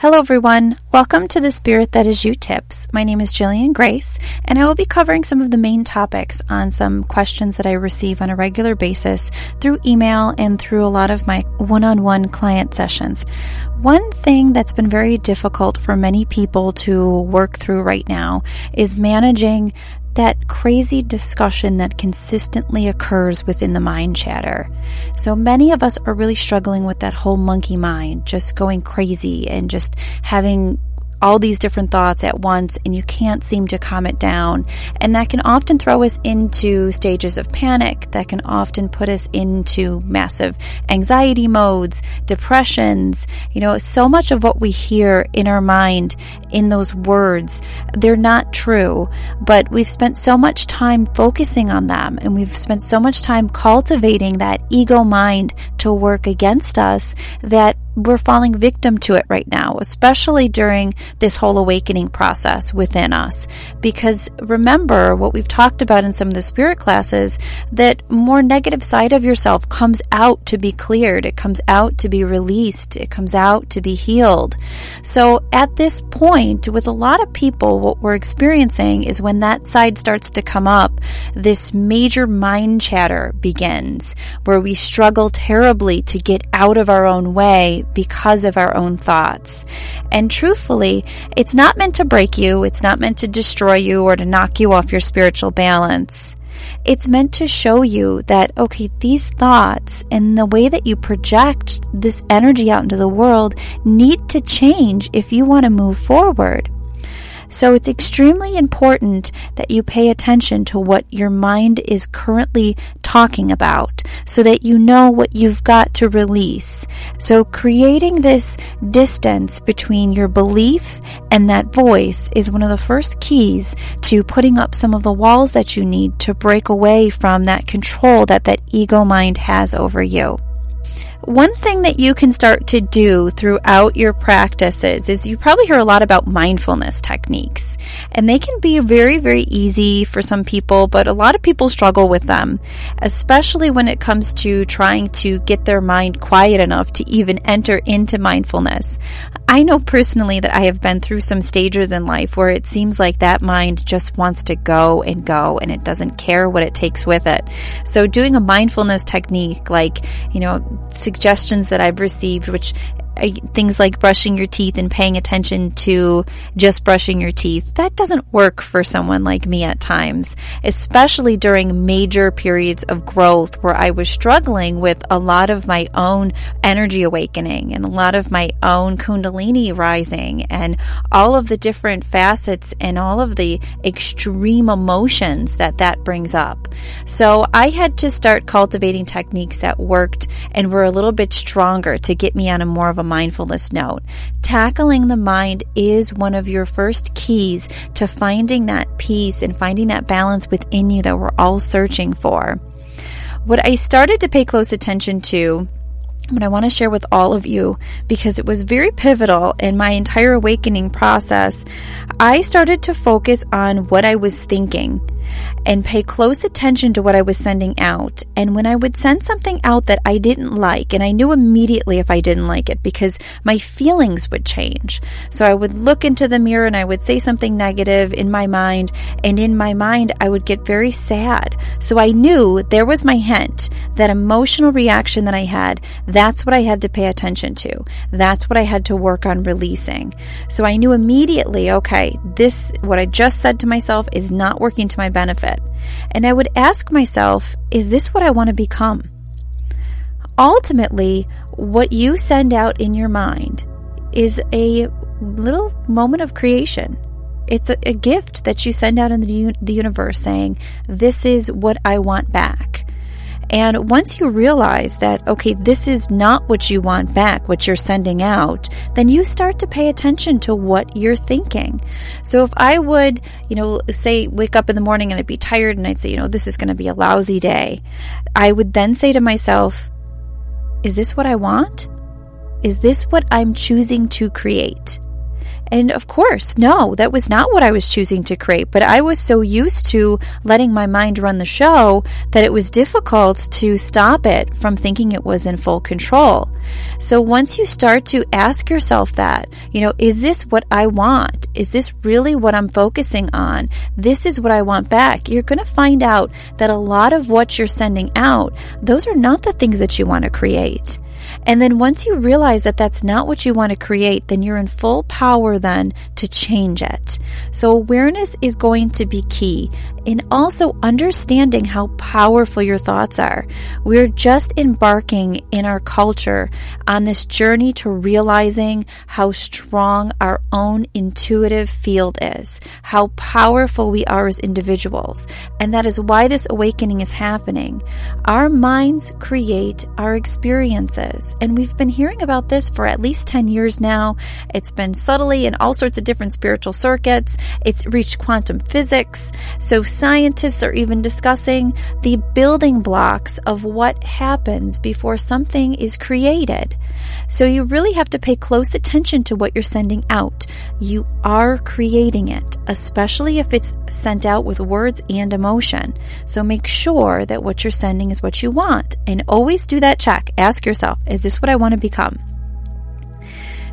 Hello, everyone. Welcome to the Spirit That Is You tips. My name is Jillian Grace, and I will be covering some of the main topics on some questions that I receive on a regular basis through email and through a lot of my one on one client sessions. One thing that's been very difficult for many people to work through right now is managing that crazy discussion that consistently occurs within the mind chatter. So many of us are really struggling with that whole monkey mind, just going crazy and just having all these different thoughts at once and you can't seem to calm it down. And that can often throw us into stages of panic. That can often put us into massive anxiety modes, depressions. You know, so much of what we hear in our mind in those words, they're not true, but we've spent so much time focusing on them and we've spent so much time cultivating that ego mind to work against us that we're falling victim to it right now, especially during this whole awakening process within us. Because remember what we've talked about in some of the spirit classes that more negative side of yourself comes out to be cleared, it comes out to be released, it comes out to be healed. So at this point, with a lot of people, what we're experiencing is when that side starts to come up, this major mind chatter begins where we struggle terribly to get out of our own way because of our own thoughts. And truthfully, it's not meant to break you, it's not meant to destroy you or to knock you off your spiritual balance. It's meant to show you that, okay, these thoughts and the way that you project this energy out into the world need to change if you want to move forward. So it's extremely important that you pay attention to what your mind is currently talking about so that you know what you've got to release. So creating this distance between your belief and that voice is one of the first keys to putting up some of the walls that you need to break away from that control that that ego mind has over you. One thing that you can start to do throughout your practices is you probably hear a lot about mindfulness techniques, and they can be very, very easy for some people, but a lot of people struggle with them, especially when it comes to trying to get their mind quiet enough to even enter into mindfulness. I know personally that I have been through some stages in life where it seems like that mind just wants to go and go and it doesn't care what it takes with it. So, doing a mindfulness technique, like, you know, suggestions that I've received, which Uh, things like brushing your teeth and paying attention to just brushing your teeth, that doesn't work for someone like me at times, especially during major periods of growth where I was struggling with a lot of my own energy awakening and a lot of my own Kundalini rising and all of the different facets and all of the extreme emotions that that brings up. So I had to start cultivating techniques that worked and were a little bit stronger to get me on a more of a mindfulness note. Tackling the mind is one of your first keys to finding that peace and finding that balance within you that we're all searching for. What I started to pay close attention to what I want to share with all of you because it was very pivotal in my entire awakening process. I started to focus on what I was thinking and pay close attention to what I was sending out. And when I would send something out that I didn't like, and I knew immediately if I didn't like it because my feelings would change. So I would look into the mirror and I would say something negative in my mind, and in my mind, I would get very sad. So I knew there was my hint, that emotional reaction that I had, that's what I had to pay attention to. That's what I had to work on releasing. So I knew immediately, okay, this, what I just said to myself is not working to my benefit. And I would ask myself, is this what I want to become? Ultimately, what you send out in your mind is a little moment of creation. It's a, gift that you send out in the universe saying, This is what I want back. And once you realize that, okay, this is not what you want back, what you're sending out, then you start to pay attention to what you're thinking. So if I would, you know, say, wake up in the morning and I'd be tired and I'd say, you know, this is going to be a lousy day, I would then say to myself, is this what I want? Is this what I'm choosing to create? And of course, no, that was not what I was choosing to create. But I was so used to letting my mind run the show that it was difficult to stop it from thinking it was in full control. So once you start to ask yourself that, you know, is this what I want? Is this really what I'm focusing on? This is what I want back. You're going to find out that a lot of what you're sending out, those are not the things that you want to create. And then once you realize that that's not what you want to create, then you're in full power then to change it. So awareness is going to be key in also understanding how powerful your thoughts are. We're just embarking in our culture on this journey to realizing how strong our own intuitive field is, how powerful we are as individuals. And that is why this awakening is happening. Our minds create our experiences. And we've been hearing about this for at least 10 years now. It's been subtly in all sorts of different spiritual circuits. It's reached quantum physics. So scientists are even discussing the building blocks of what happens before something is created. So you really have to pay close attention to what you're sending out. You are creating it, especially if it's sent out with words and emotion. So make sure that what you're sending is what you want. And always do that check. Ask yourself, is this what I want to become?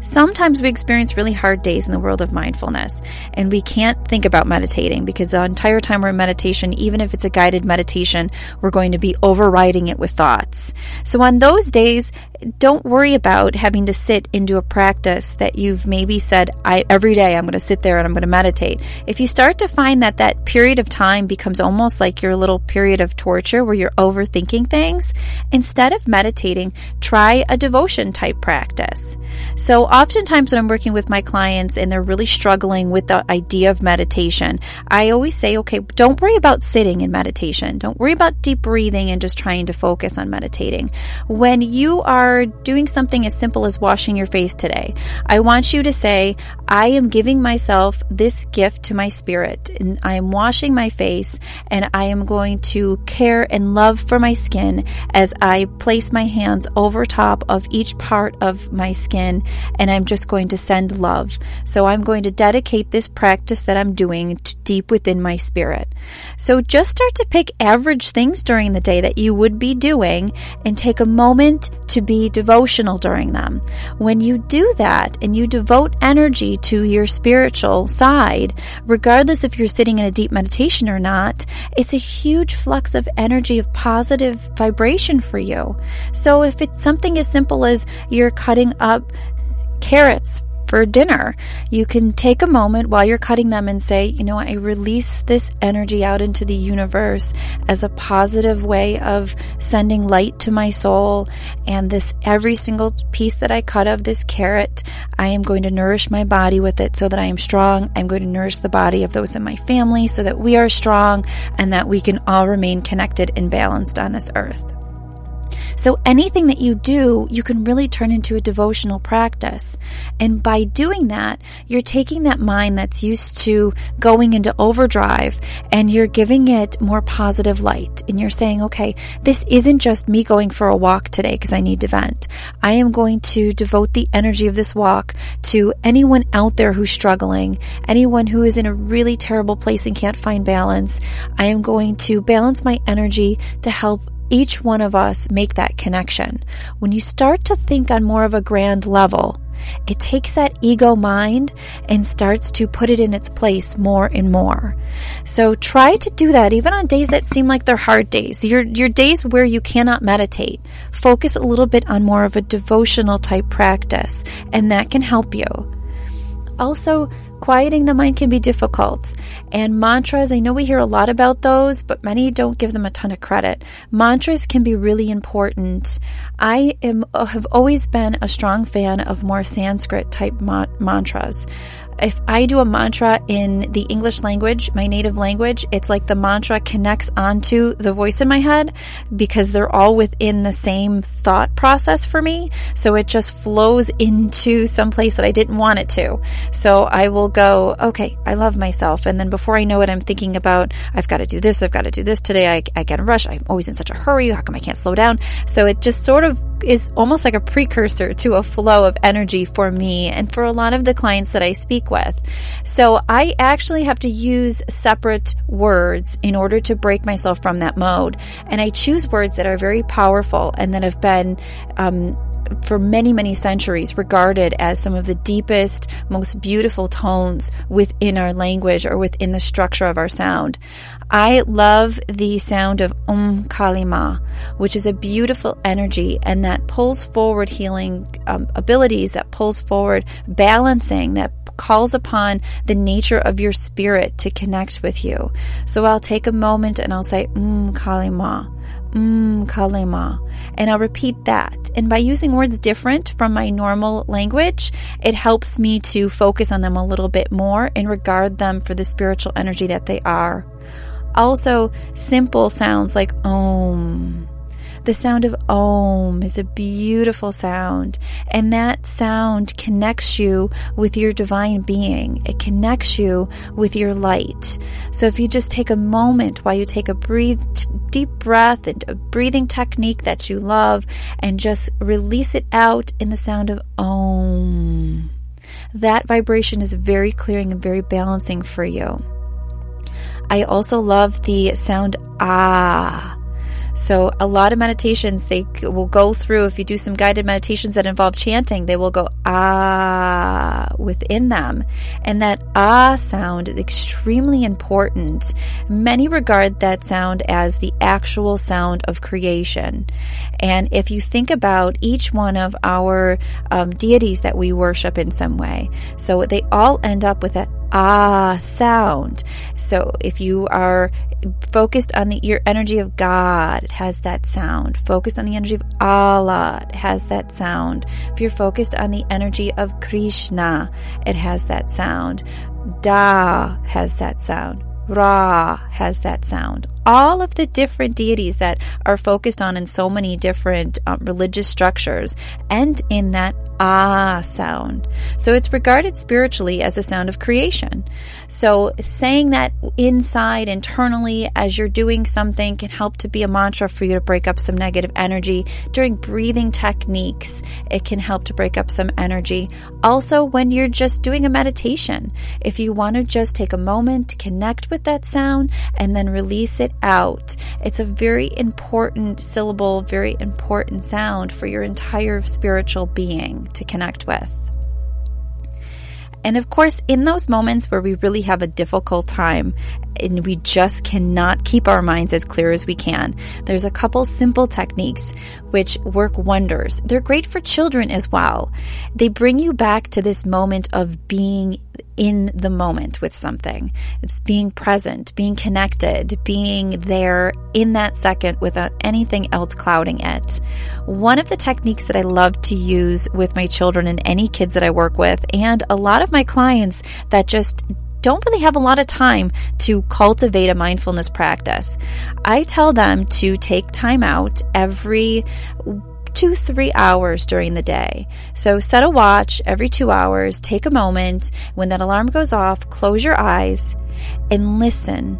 Sometimes we experience really hard days in the world of mindfulness, and we can't think about meditating because the entire time we're in meditation, even if it's a guided meditation, we're going to be overriding it with thoughts. So on those days, don't worry about having to sit into a practice that you've maybe said, I, every day I'm going to sit there and I'm going to meditate. If you start to find that that period of time becomes almost like your little period of torture where you're overthinking things, instead of meditating, try a devotion type practice. So oftentimes when I'm working with my clients and they're really struggling with the idea of meditation, I always say, okay, don't worry about sitting in meditation. Don't worry about deep breathing and just trying to focus on meditating. When you are are doing something as simple as washing your face today, I want you to say, I am giving myself this gift to my spirit, and I am washing my face, and I am going to care and love for my skin as I place my hands over top of each part of my skin, and I'm just going to send love. So I'm going to dedicate this practice that I'm doing deep within my spirit. So just start to pick average things during the day that you would be doing and take a moment to be devotional during them. When you do that and you devote energy to your spiritual side, regardless if you're sitting in a deep meditation or not, it's a huge flux of energy of positive vibration for you. So if it's something as simple as you're cutting up carrots for dinner. You can take a moment while you're cutting them and say, you know, I release this energy out into the universe as a positive way of sending light to my soul. And this every single piece that I cut of this carrot, I am going to nourish my body with it so that I am strong. I'm going to nourish the body of those in my family so that we are strong and that we can all remain connected and balanced on this earth. So anything that you do, you can really turn into a devotional practice. And by doing that, you're taking that mind that's used to going into overdrive and you're giving it more positive light. And you're saying, okay, this isn't just me going for a walk today because I need to vent. I am going to devote the energy of this walk to anyone out there who's struggling, anyone who is in a really terrible place and can't find balance. I am going to balance my energy to help each one of us make that connection. When you start to think on more of a grand level, it takes that ego mind and starts to put it in its place more and more. So try to do that even on days that seem like they're hard days. Your your days where you cannot meditate. Focus a little bit on more of a devotional type practice and that can help you. Also, Quieting the mind can be difficult. And mantras, I know we hear a lot about those, but many don't give them a ton of credit. Mantras can be really important. I am uh, have always been a strong fan of more Sanskrit type ma- mantras if I do a mantra in the English language, my native language, it's like the mantra connects onto the voice in my head because they're all within the same thought process for me. So it just flows into some place that I didn't want it to. So I will go, okay, I love myself. And then before I know it, I'm thinking about, I've got to do this, I've got to do this today. I, I get a rush. I'm always in such a hurry. How come I can't slow down? So it just sort of is almost like a precursor to a flow of energy for me and for a lot of the clients that I speak with. So I actually have to use separate words in order to break myself from that mode. And I choose words that are very powerful and that have been um, for many, many centuries regarded as some of the deepest, most beautiful tones within our language or within the structure of our sound. I love the sound of Um Kalima, which is a beautiful energy and that pulls forward healing um, abilities, that pulls forward balancing, that calls upon the nature of your spirit to connect with you. So I'll take a moment and I'll say Um Kalima. Mm, kalima. And I'll repeat that. And by using words different from my normal language, it helps me to focus on them a little bit more and regard them for the spiritual energy that they are. Also, simple sounds like om the sound of Om is a beautiful sound, and that sound connects you with your divine being. It connects you with your light. So if you just take a moment while you take a breathe, deep breath and a breathing technique that you love and just release it out in the sound of Om. That vibration is very clearing and very balancing for you. I also love the sound ah. So a lot of meditations they will go through if you do some guided meditations that involve chanting, they will go ah within them. And that ah sound is extremely important. Many regard that sound as the actual sound of creation. And if you think about each one of our um, deities that we worship in some way, so they all end up with that ah sound. So if you are focused on the your energy of God, it has that sound. Focused on the energy of Allah, it has that sound. If you're focused on the energy of Krishna, it has that sound. Da has that sound. Ra has that sound. All of the different deities that are focused on in so many different um, religious structures and in that ah sound. So it's regarded spiritually as a sound of creation. So saying that inside, internally, as you're doing something can help to be a mantra for you to break up some negative energy. During breathing techniques, it can help to break up some energy. Also, when you're just doing a meditation, if you want to just take a moment to connect with that sound and then release it out, it's a very important syllable, very important sound for your entire spiritual being to connect with. And of course, in those moments where we really have a difficult time and we just cannot keep our minds as clear as we can, there's a couple simple techniques which work wonders. They're great for children as well. They bring you back to this moment of being in the moment with something. It's being present, being connected, being there in that second without anything else clouding it. One of the techniques that I love to use with my children and any kids that I work with, and a lot of my clients that just don't really have a lot of time to cultivate a mindfulness practice. I tell them to take time out every two, three hours during the day. So set a watch every two hours, take a moment. When that alarm goes off, close your eyes and listen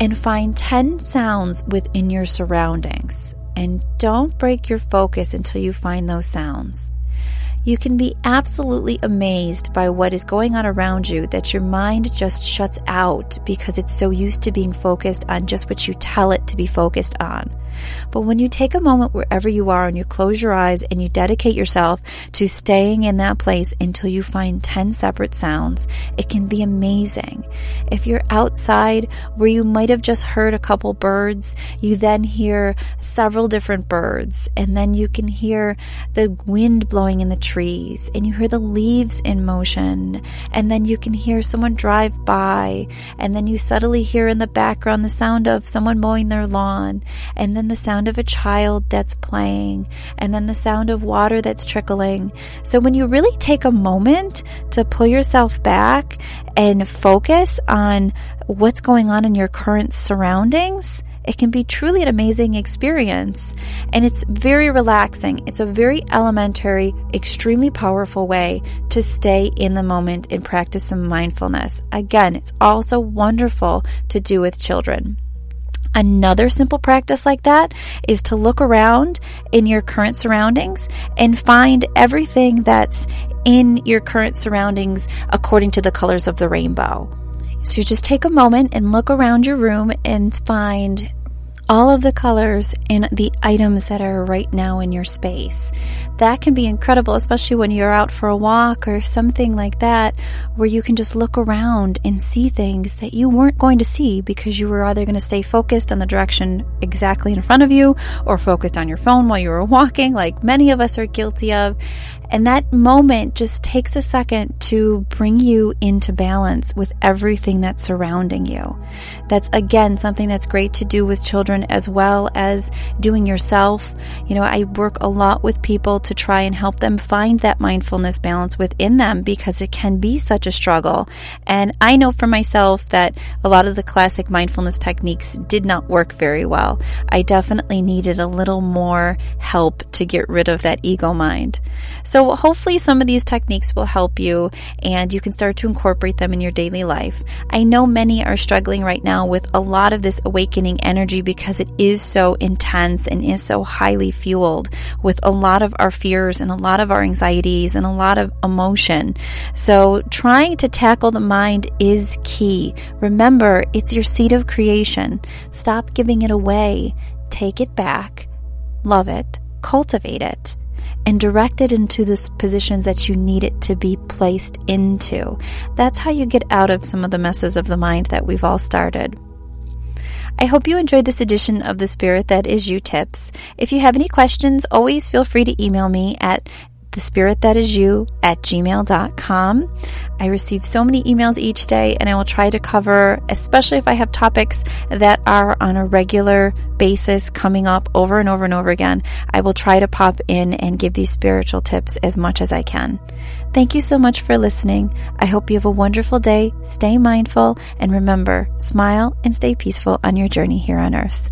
and find 10 sounds within your surroundings. And don't break your focus until you find those sounds you can be absolutely amazed by what is going on around you that your mind just shuts out because it's so used to being focused on just what you tell it to be focused on. But when you take a moment wherever you are and you close your eyes and you dedicate yourself to staying in that place until you find 10 separate sounds, it can be amazing. If you're outside where you might have just heard a couple birds, you then hear several different birds, and then you can hear the wind blowing in the trees, and you hear the leaves in motion, and then you can hear someone drive by, and then you subtly hear in the background the sound of someone mowing their lawn, and then the sound of a child that's playing, and then the sound of water that's trickling. So when you really take a moment to pull yourself back and focus on what's going on in your current surroundings, it can be truly an amazing experience. And it's very relaxing. It's a very elementary, extremely powerful way to stay in the moment and practice some mindfulness. Again, it's also wonderful to do with children. Another simple practice like that is to look around in your current surroundings and find everything that's in your current surroundings according to the colors of the rainbow. So you just take a moment and look around your room and find all of the colors in the items that are right now in your space. That can be incredible, especially when you're out for a walk or something like that, where you can just look around and see things that you weren't going to see because you were either going to stay focused on the direction exactly in front of you or focused on your phone while you were walking, like many of us are guilty of. And that moment just takes a second to bring you into balance with everything that's surrounding you. That's again something that's great to do with children as well as doing yourself. You know, I work a lot with people to try and help them find that mindfulness balance within them because it can be such a struggle. And I know for myself that a lot of the classic mindfulness techniques did not work very well. I definitely needed a little more help to get rid of that ego mind. So so, hopefully, some of these techniques will help you and you can start to incorporate them in your daily life. I know many are struggling right now with a lot of this awakening energy because it is so intense and is so highly fueled with a lot of our fears and a lot of our anxieties and a lot of emotion. So, trying to tackle the mind is key. Remember, it's your seed of creation. Stop giving it away, take it back, love it, cultivate it and direct it into the positions that you need it to be placed into. That's how you get out of some of the messes of the mind that we've all started. I hope you enjoyed this edition of The Spirit That Is You Tips. If you have any questions, always feel free to email me at the spirit that is you at gmail.com. I receive so many emails each day, and I will try to cover, especially if I have topics that are on a regular basis coming up over and over and over again. I will try to pop in and give these spiritual tips as much as I can. Thank you so much for listening. I hope you have a wonderful day. Stay mindful and remember, smile and stay peaceful on your journey here on earth.